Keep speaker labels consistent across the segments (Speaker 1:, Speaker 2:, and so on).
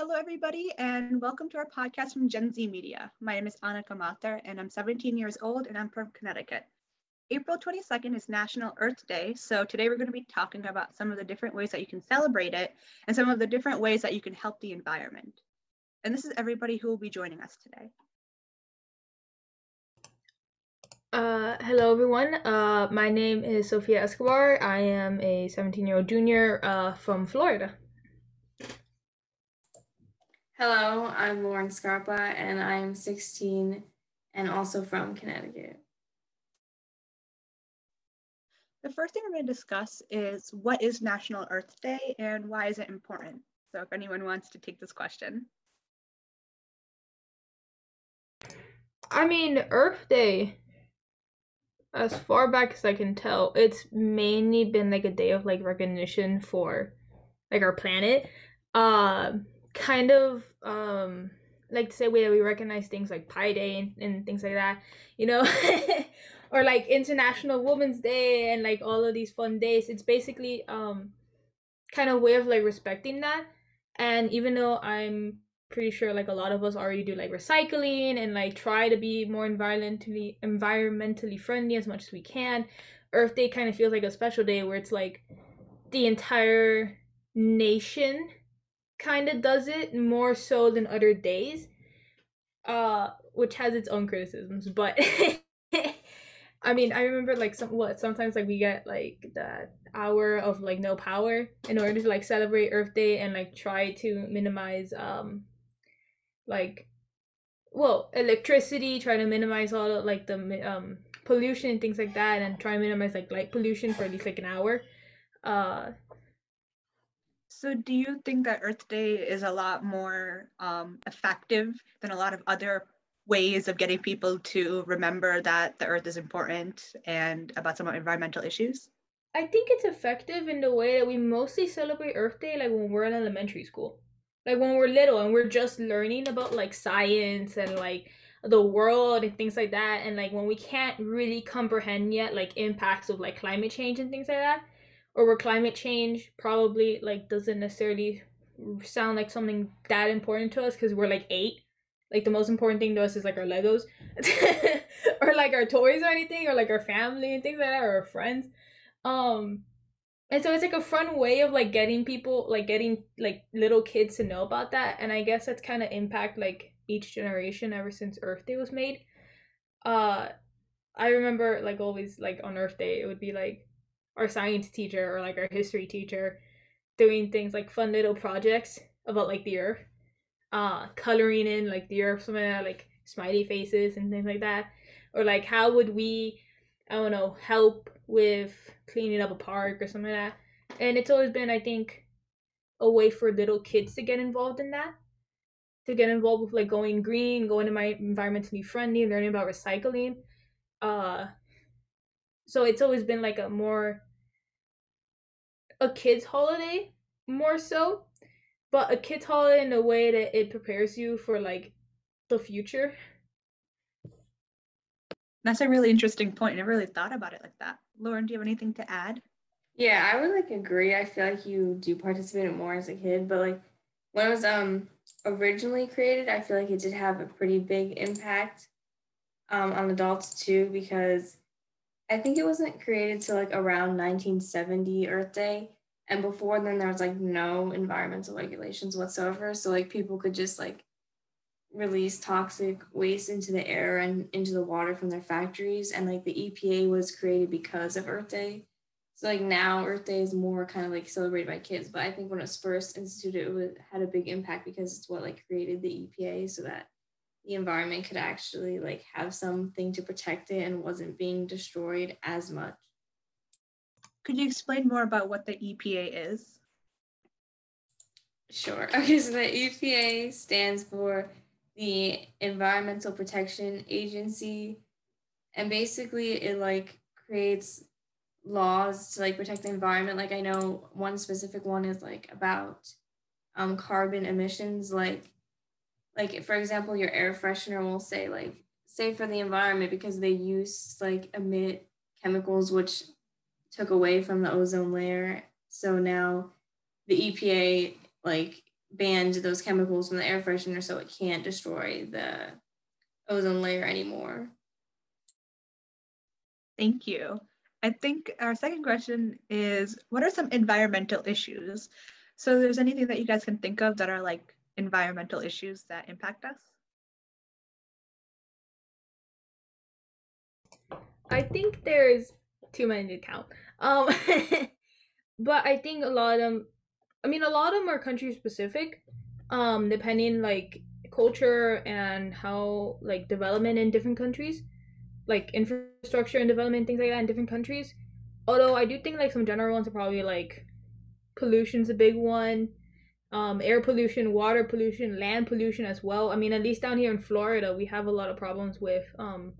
Speaker 1: Hello, everybody, and welcome to our podcast from Gen Z Media. My name is Anika Mathur, and I'm 17 years old, and I'm from Connecticut. April 22nd is National Earth Day, so today we're going to be talking about some of the different ways that you can celebrate it and some of the different ways that you can help the environment. And this is everybody who will be joining us today.
Speaker 2: Uh, hello everyone. Uh, my name is Sophia Escobar. I am a 17 year old junior uh, from Florida.
Speaker 3: Hello, I'm Lauren Scarpa and I'm 16 and also from Connecticut.
Speaker 1: The first thing we're going to discuss is what is National Earth Day and why is it important? So if anyone wants to take this question.
Speaker 2: I mean, Earth Day as far back as I can tell, it's mainly been like a day of like recognition for like our planet. Uh kind of um like to say way that we recognize things like Pi Day and, and things like that, you know, or like International Women's Day and like all of these fun days. It's basically um kind of way of like respecting that. And even though I'm pretty sure like a lot of us already do like recycling and like try to be more environmentally environmentally friendly as much as we can earth day kind of feels like a special day where it's like the entire nation kind of does it more so than other days uh which has its own criticisms but i mean i remember like some what sometimes like we get like that hour of like no power in order to like celebrate earth day and like try to minimize um like well electricity try to minimize all of, like the um pollution and things like that and try to minimize like light pollution for at least like an hour uh
Speaker 1: so do you think that earth day is a lot more um, effective than a lot of other ways of getting people to remember that the earth is important and about some environmental issues?
Speaker 2: I think it's effective in the way that we mostly celebrate earth day like when we're in elementary school. Like when we're little and we're just learning about like science and like the world and things like that and like when we can't really comprehend yet like impacts of like climate change and things like that or where climate change probably like doesn't necessarily sound like something that important to us because we're like eight. Like the most important thing to us is like our legos or like our toys or anything or like our family and things like that or our friends. Um and so it's like a fun way of like getting people like getting like little kids to know about that and i guess that's kind of impact like each generation ever since earth day was made. Uh i remember like always like on earth day it would be like our science teacher or like our history teacher doing things like fun little projects about like the earth uh coloring in like the earth something like, like smiley faces and things like that or like how would we i don't know help with cleaning up a park or something like that. And it's always been, I think, a way for little kids to get involved in that. To get involved with like going green, going to my environmentally friendly, learning about recycling. Uh so it's always been like a more a kids holiday more so but a kids holiday in a way that it prepares you for like the future
Speaker 1: that's a really interesting point. I never really thought about it like that. Lauren, do you have anything to add?
Speaker 3: Yeah, I would like agree. I feel like you do participate in more as a kid, but like when it was um originally created, I feel like it did have a pretty big impact um on adults too because I think it wasn't created till like around 1970 Earth Day. And before then there was like no environmental regulations whatsoever. So like people could just like release toxic waste into the air and into the water from their factories and like the EPA was created because of Earth Day. So like now Earth Day is more kind of like celebrated by kids, but I think when it was first instituted it had a big impact because it's what like created the EPA so that the environment could actually like have something to protect it and wasn't being destroyed as much.
Speaker 1: Could you explain more about what the EPA is?
Speaker 3: Sure. Okay, so the EPA stands for the Environmental Protection Agency. And basically it like creates laws to like protect the environment. Like I know one specific one is like about um, carbon emissions. Like like for example, your air freshener will say like safe for the environment because they use like emit chemicals which took away from the ozone layer. So now the EPA like banned those chemicals from the air freshener so it can't destroy the ozone layer anymore.
Speaker 1: Thank you. I think our second question is what are some environmental issues? So there's anything that you guys can think of that are like environmental issues that impact us?
Speaker 2: I think there's too many to count. Um but I think a lot of them I mean a lot of them are country specific. Um depending like culture and how like development in different countries like infrastructure and development things like that in different countries. Although I do think like some general ones are probably like pollution's a big one, um, air pollution, water pollution, land pollution as well. I mean, at least down here in Florida, we have a lot of problems with um,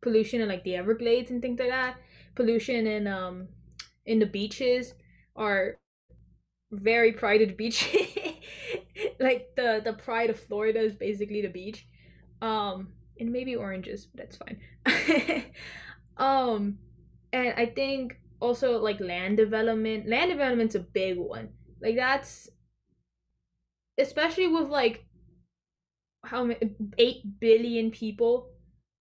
Speaker 2: pollution in like the Everglades and things like that. Pollution in um in the beaches are very prided beach. like the the pride of Florida is basically the beach. Um, and maybe oranges, but that's fine. um, and I think also like land development. Land development's a big one. Like that's especially with like how many eight billion people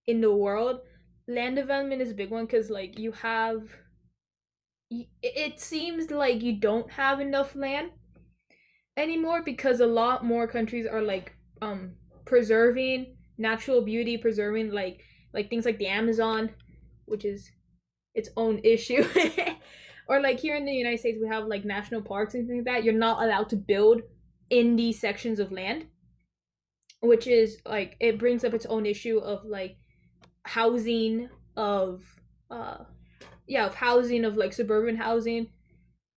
Speaker 2: in the world. Land development is a big one because like you have. It seems like you don't have enough land anymore because a lot more countries are like um preserving natural beauty preserving like like things like the amazon which is its own issue or like here in the united states we have like national parks and things like that you're not allowed to build in these sections of land which is like it brings up its own issue of like housing of uh yeah of housing of like suburban housing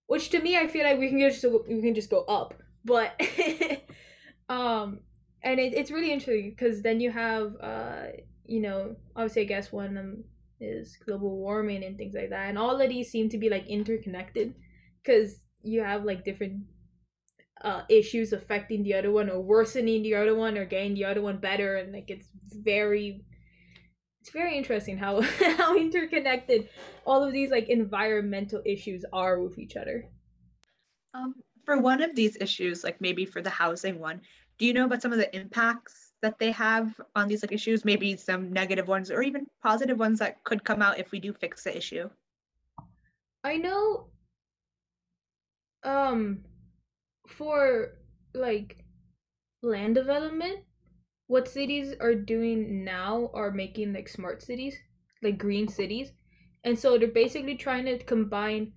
Speaker 2: which to me i feel like we can just we can just go up but um and it, it's really interesting because then you have uh you know obviously i guess one of them is global warming and things like that and all of these seem to be like interconnected because you have like different uh issues affecting the other one or worsening the other one or getting the other one better. And like it's very it's very interesting how how interconnected all of these like environmental issues are with each other.
Speaker 1: Um for one of these issues like maybe for the housing one do you know about some of the impacts that they have on these like issues? Maybe some negative ones or even positive ones that could come out if we do fix the issue?
Speaker 2: I know um for like land development what cities are doing now are making like smart cities like green cities and so they're basically trying to combine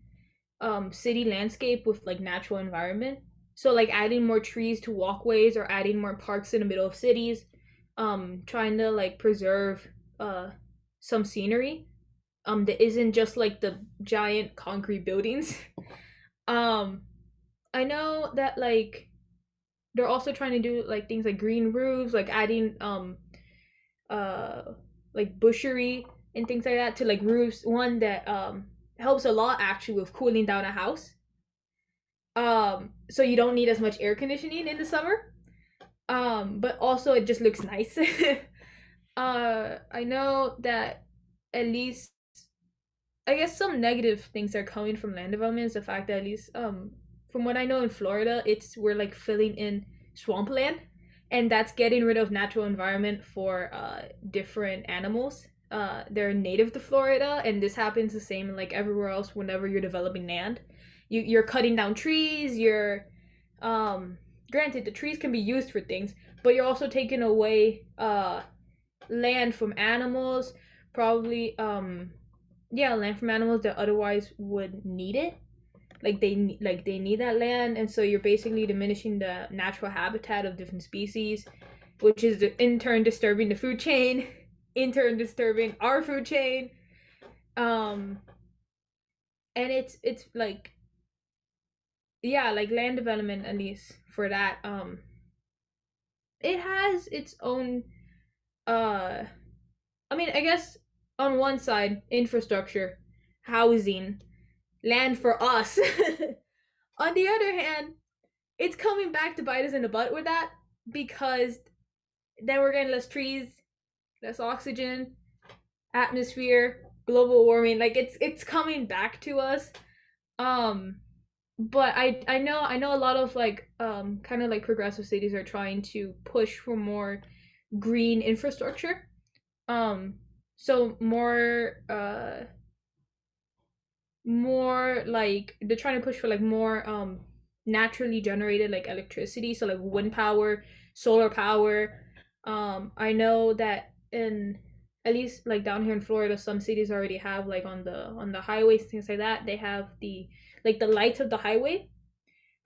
Speaker 2: um city landscape with like natural environment so like adding more trees to walkways or adding more parks in the middle of cities, um, trying to like preserve uh some scenery um that isn't just like the giant concrete buildings. um I know that like they're also trying to do like things like green roofs, like adding um uh like bushery and things like that to like roofs. One that um helps a lot actually with cooling down a house um so you don't need as much air conditioning in the summer um but also it just looks nice uh i know that at least i guess some negative things are coming from land development is the fact that at least um from what i know in florida it's we're like filling in swampland and that's getting rid of natural environment for uh different animals. Uh they're native to florida and this happens the same like everywhere else whenever you're developing land. You you're cutting down trees you're um granted the trees can be used for things but you're also taking away uh land from animals probably um yeah land from animals that otherwise would need it like they like they need that land and so you're basically diminishing the natural habitat of different species which is in turn disturbing the food chain in turn disturbing our food chain. Um and it's it's like yeah like land development at least for that um it has its own uh i mean i guess on one side infrastructure housing land for us. On the other hand it's coming back to bite us in the butt with that because then we're getting less trees less oxygen atmosphere global warming. Like it's it's coming back to us. Um but I I know I know a lot of like um kind of like progressive cities are trying to push for more green infrastructure. Um so more uh more like they're trying to push for like more um naturally generated like electricity so like wind power solar power. Um i know that in at least like down here in florida some cities already have like on the on the highways things like that they have the like the lights of the highway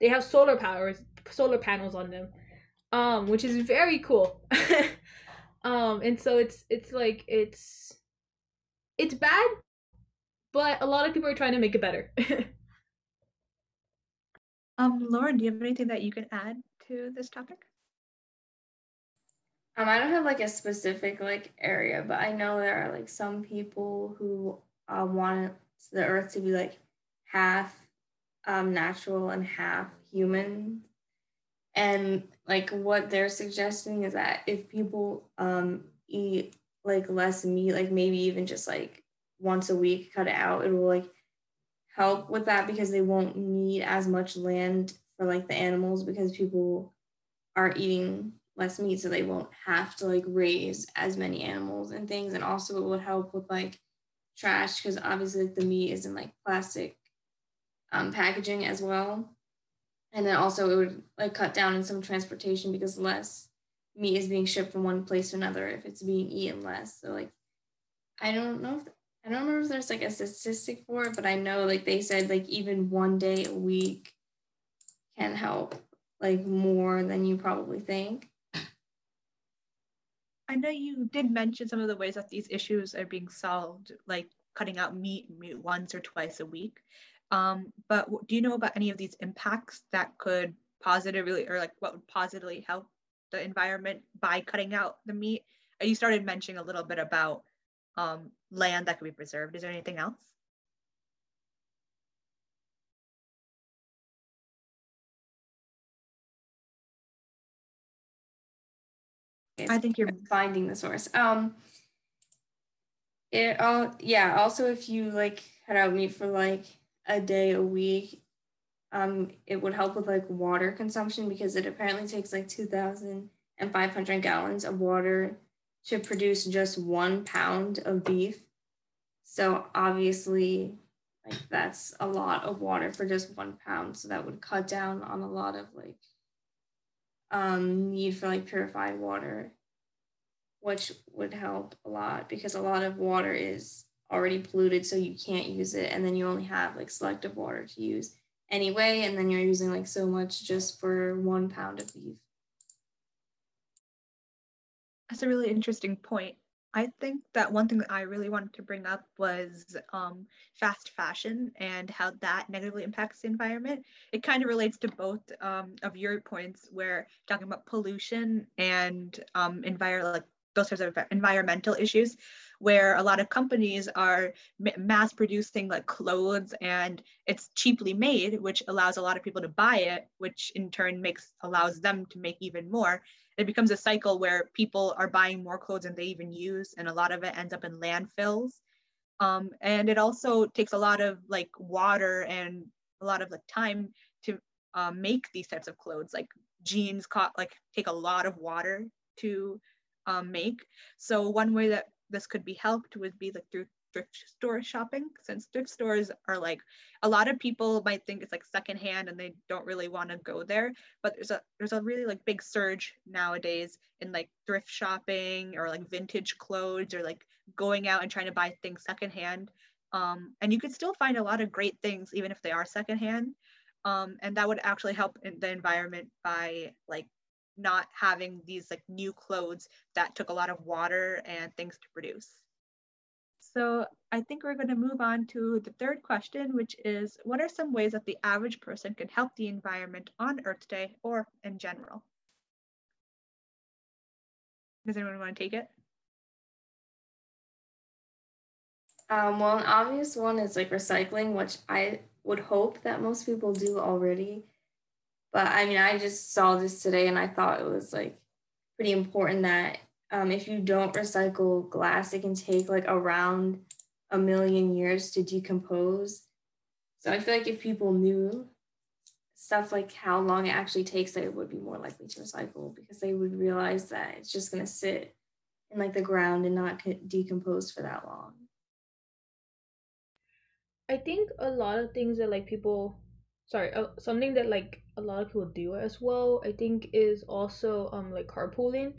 Speaker 2: they have solar powers solar panels on them um which is very cool. Um and so it's it's like it's it's bad but a lot of people are trying to make it better
Speaker 1: um lauren do you have anything that you can add to this topic
Speaker 3: um i don't have like a specific like area but i know there are like some people who uh, want the earth to be like half um, natural and half human. And like what they're suggesting is that if people um, eat like less meat, like maybe even just like once a week, cut it out, it will like help with that because they won't need as much land for like the animals because people are eating less meat so they won't have to like raise as many animals and things and also it would help with like trash because obviously like, the meat is in like plastic um, packaging as well. And then also it would like cut down in some transportation because less meat is being shipped from one place to another if it's being eaten less. So like, I don't know if I don't remember if there's like a statistic for it, but I know like they said like even one day a week can help like more than you probably think.
Speaker 1: I know you did mention some of the ways that these issues are being solved, like cutting out meat, meat once or twice a week. Um, but do you know about any of these impacts that could positively or like what would positively help the environment by cutting out the meat? Uh, you started mentioning a little bit about um, land that could be preserved. Is there anything else? I think you're
Speaker 3: finding the source. Um, it all yeah. Also, if you like cut out meat for like a day a week, um, it would help with like water consumption because it apparently takes like 2,500 gallons of water to produce just one pound of beef. So obviously, like that's a lot of water for just one pound. So that would cut down on a lot of like um, need for like purified water, which would help a lot because a lot of water is already polluted so you can't use it and then you only have like selective water to use anyway and then you're using like so much just for one pound of beef
Speaker 1: that's a really interesting point. I think that one thing that i really wanted to bring up was um, fast fashion and how that negatively impacts the environment. It kind of relates to both um, of your points where talking about pollution and um, like those sorts of environmental issues where a lot of companies are mass producing like clothes and it's cheaply made which allows a lot of people to buy it which in turn makes allows them to make even more. It becomes a cycle where people are buying more clothes than they even use and a lot of it ends up in landfills. Um, and it also takes a lot of like water and a lot of like time to um, make these types of clothes like jeans caught like take a lot of water to um, make. So one way that this could be helped would be like through thrift store shopping since thrift stores are like a lot of people might think it's like secondhand and they don't really want to go there but there's a there's a really like big surge nowadays in like thrift shopping or like vintage clothes or like going out and trying to buy things secondhand. Um, and you could still find a lot of great things even if they are secondhand. Um, and that would actually help the environment by like not having these like new clothes that took a lot of water and things to produce. So I think we're going to move on to the third question, which is what are some ways that the average person can help the environment on Earth Day or in general? Does anyone want to take it?
Speaker 3: Um, well, an obvious one is like recycling, which I would hope that most people do already. But I mean, I just saw this today and I thought it was like pretty important that um, if you don't recycle glass, it can take like around a million years to decompose. So I feel like if people knew stuff like how long it actually takes, they would be more likely to recycle because they would realize that it's just going to sit in like the ground and not decompose for that long.
Speaker 2: I think a lot of things that like people, sorry, uh, something that like a lot of people do as well. I think is also um like carpooling,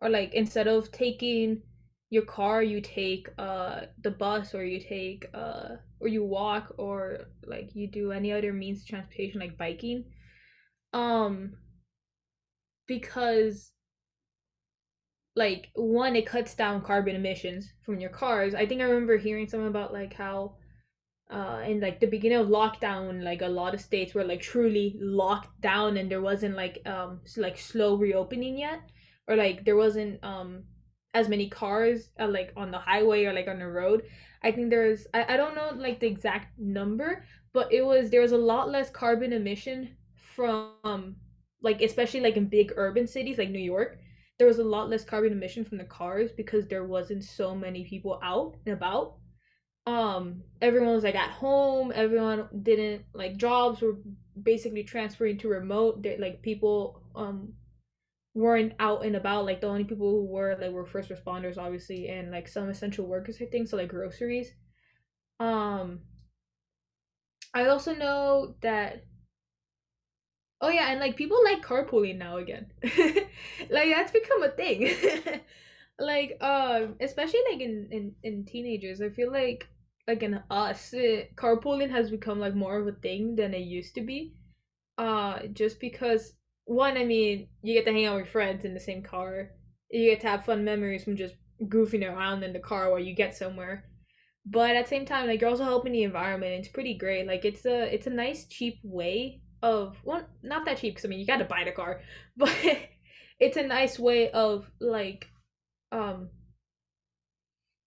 Speaker 2: or like instead of taking your car, you take uh the bus or you take uh or you walk or like you do any other means of transportation like biking. Um because like one it cuts down carbon emissions from your cars. I think I remember hearing something about like how uh in like the beginning of lockdown like a lot of states were like truly locked down and there wasn't like um like slow reopening yet or like there wasn't um as many cars uh, like on the highway or like on the road. I think there's I, I don't know like the exact number but it was there was a lot less carbon emission from like especially like in big urban cities like new york. There was a lot less carbon emission from the cars because there wasn't so many people out and about um everyone was like at home everyone didn't like jobs were basically transferring to remote they like people um weren't out and about like the only people who were like were first responders obviously and like some essential workers i think so like groceries. Um i also know that oh yeah and like people like carpooling now again. Like that's become a thing. Like um especially like in in in teenagers i feel like like in us it, carpooling has become like more of a thing than it used to be uh just because one, I mean, you get to hang out with friends in the same car. You get to have fun memories from just goofing around in the car while you get somewhere. But at the same time, like you're also helping the environment. It's pretty great. Like it's a it's a nice cheap way of well, not that cheap because I mean you got to buy the car, but it's a nice way of like um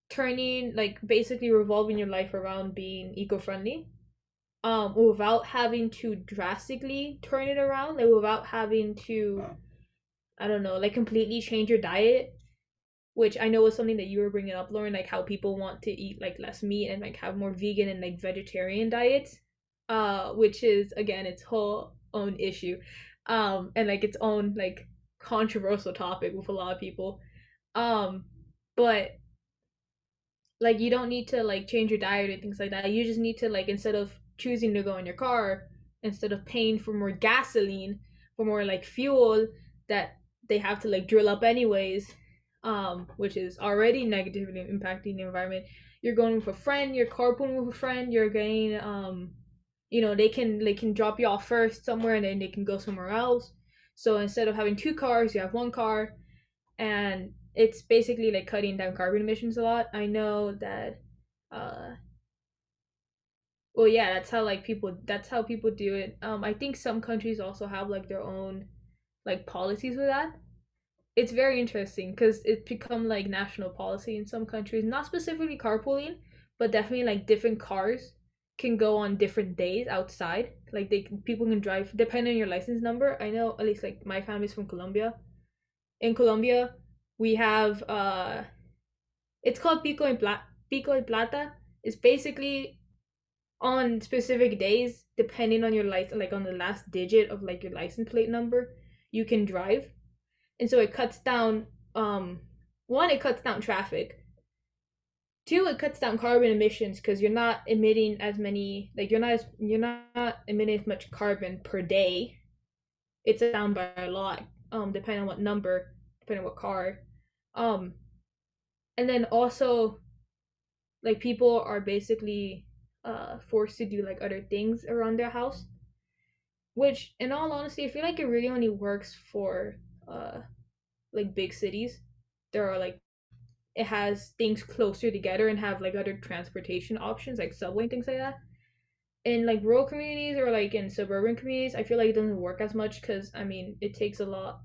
Speaker 2: turning like basically revolving your life around being eco-friendly um without having to drastically turn it around like without having to i don't know like completely change your diet which i know was something that you were bringing up lauren like how people want to eat like less meat and like have more vegan and like vegetarian diets uh which is again its whole own issue um and like its own like controversial topic with a lot of people um but like you don't need to like change your diet or things like that. You just need to like instead of choosing to go in your car instead of paying for more gasoline for more like fuel that they have to like drill up anyways um which is already negatively impacting the environment you're going with a friend you're carpooling with a friend you're getting um you know they can they can drop you off first somewhere and then they can go somewhere else. So instead of having two cars you have one car and it's basically like cutting down carbon emissions a lot. I know that uh well yeah that's how like people that's how people do it. Um i think some countries also have like their own like policies with that. It's very interesting because it's become like national policy in some countries not specifically carpooling but definitely like different cars can go on different days outside. Like they people can drive depending on your license number. I know at least like my family's from colombia. In colombia we have uh it's called pico y placa pico y placa it's basically on specific days, depending on your license, like on the last digit of like your license plate number, you can drive. And so it cuts down um one, it cuts down traffic. Two, it cuts down carbon emissions because you're not emitting as many like you're not as you're not emitting as much carbon per day. It's down by a lot, um, depending on what number, depending on what car. Um and then also like people are basically uh forced to do like other things around their house which in all honesty i feel like it really only works for uh like big cities. There are like it has things closer together and have like other transportation options like subway and things like that. In like rural communities or like in suburban communities i feel like it doesn't work as much because i mean it takes a lot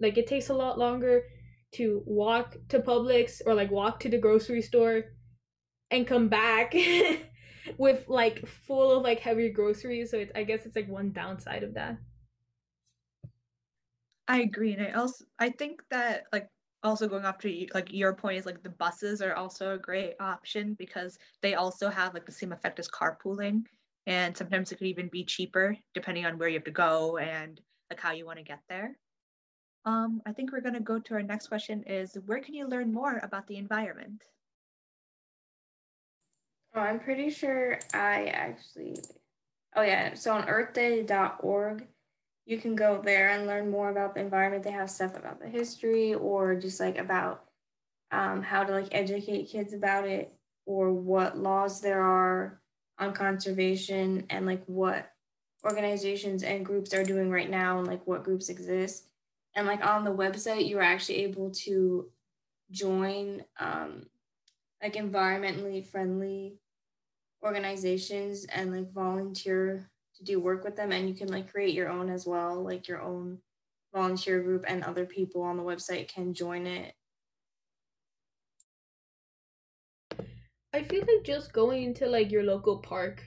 Speaker 2: like it takes a lot longer to walk to publix or like walk to the grocery store and come back with like full of like heavy groceries. So it's I guess it's like one downside of that.
Speaker 1: I agree, and I also I think that like also going off to like your point is like the buses are also a great option because they also have like the same effect as carpooling And sometimes it could even be cheaper depending on where you have to go and like how you want to get there. Um, I think we're going to go to our next question is where can you learn more about the environment?
Speaker 3: Oh, I'm pretty sure I actually, oh yeah, so on earthday.org, you can go there and learn more about the environment. They have stuff about the history or just like about um, how to like educate kids about it or what laws there are on conservation and like what organizations and groups are doing right now and like what groups exist. And like on the website, you're actually able to join um, like environmentally friendly organizations and like volunteer to do work with them. And you can like create your own as well, like your own volunteer group, and other people on the website can join it
Speaker 2: I feel like just going into like your local park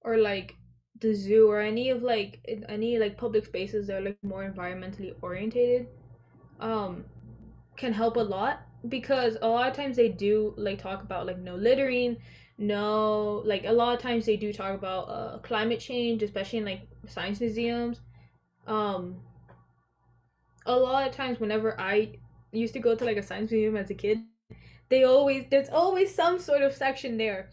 Speaker 2: or like the zoo or any of like any like public spaces that are like more environmentally orientated um can help a lot because a lot of times they do like talk about like no littering no like a lot of times they do talk about uh climate change especially in like science museums. Um a lot of times whenever i used to go to like a science museum as a kid they always there's always some sort of section there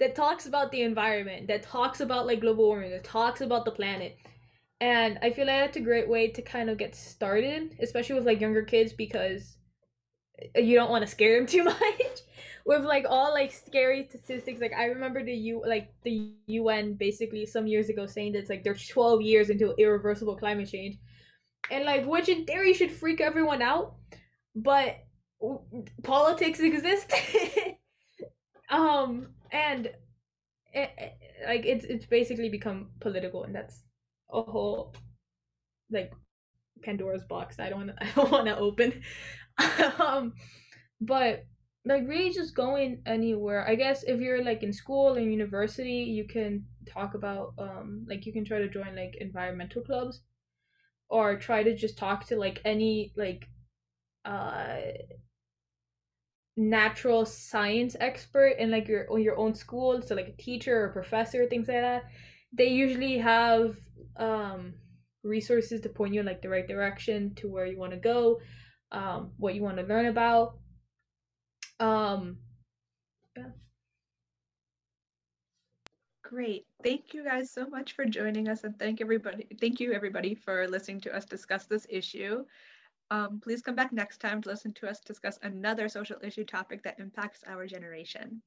Speaker 2: that talks about the environment, that talks about like global warming, that talks about the planet. And I feel like that's a great way to kind of get started, especially with like younger kids because you don't want to scare them too much with like all like scary statistics. Like i remember the u like the un basically some years ago saying that it's like they're 12 years into irreversible climate change. And like which in theory should freak everyone out but politics exist um and it, it, like it's it's basically become political and that's a whole like pandora's box i don't want i don't want to open. Um but like really just going anywhere. I guess if you're like in school or university you can talk about um like you can try to join like environmental clubs or try to just talk to like any like uh natural science expert in like your your own school so like a teacher or professor things like that they usually have um resources to point you in like the right direction to where you want to go um what you want to learn about um yeah
Speaker 1: Great. Thank you guys so much for joining us and thank everybody thank you everybody for listening to us discuss this issue. Um, please come back next time to listen to us discuss another social issue topic that impacts our generation.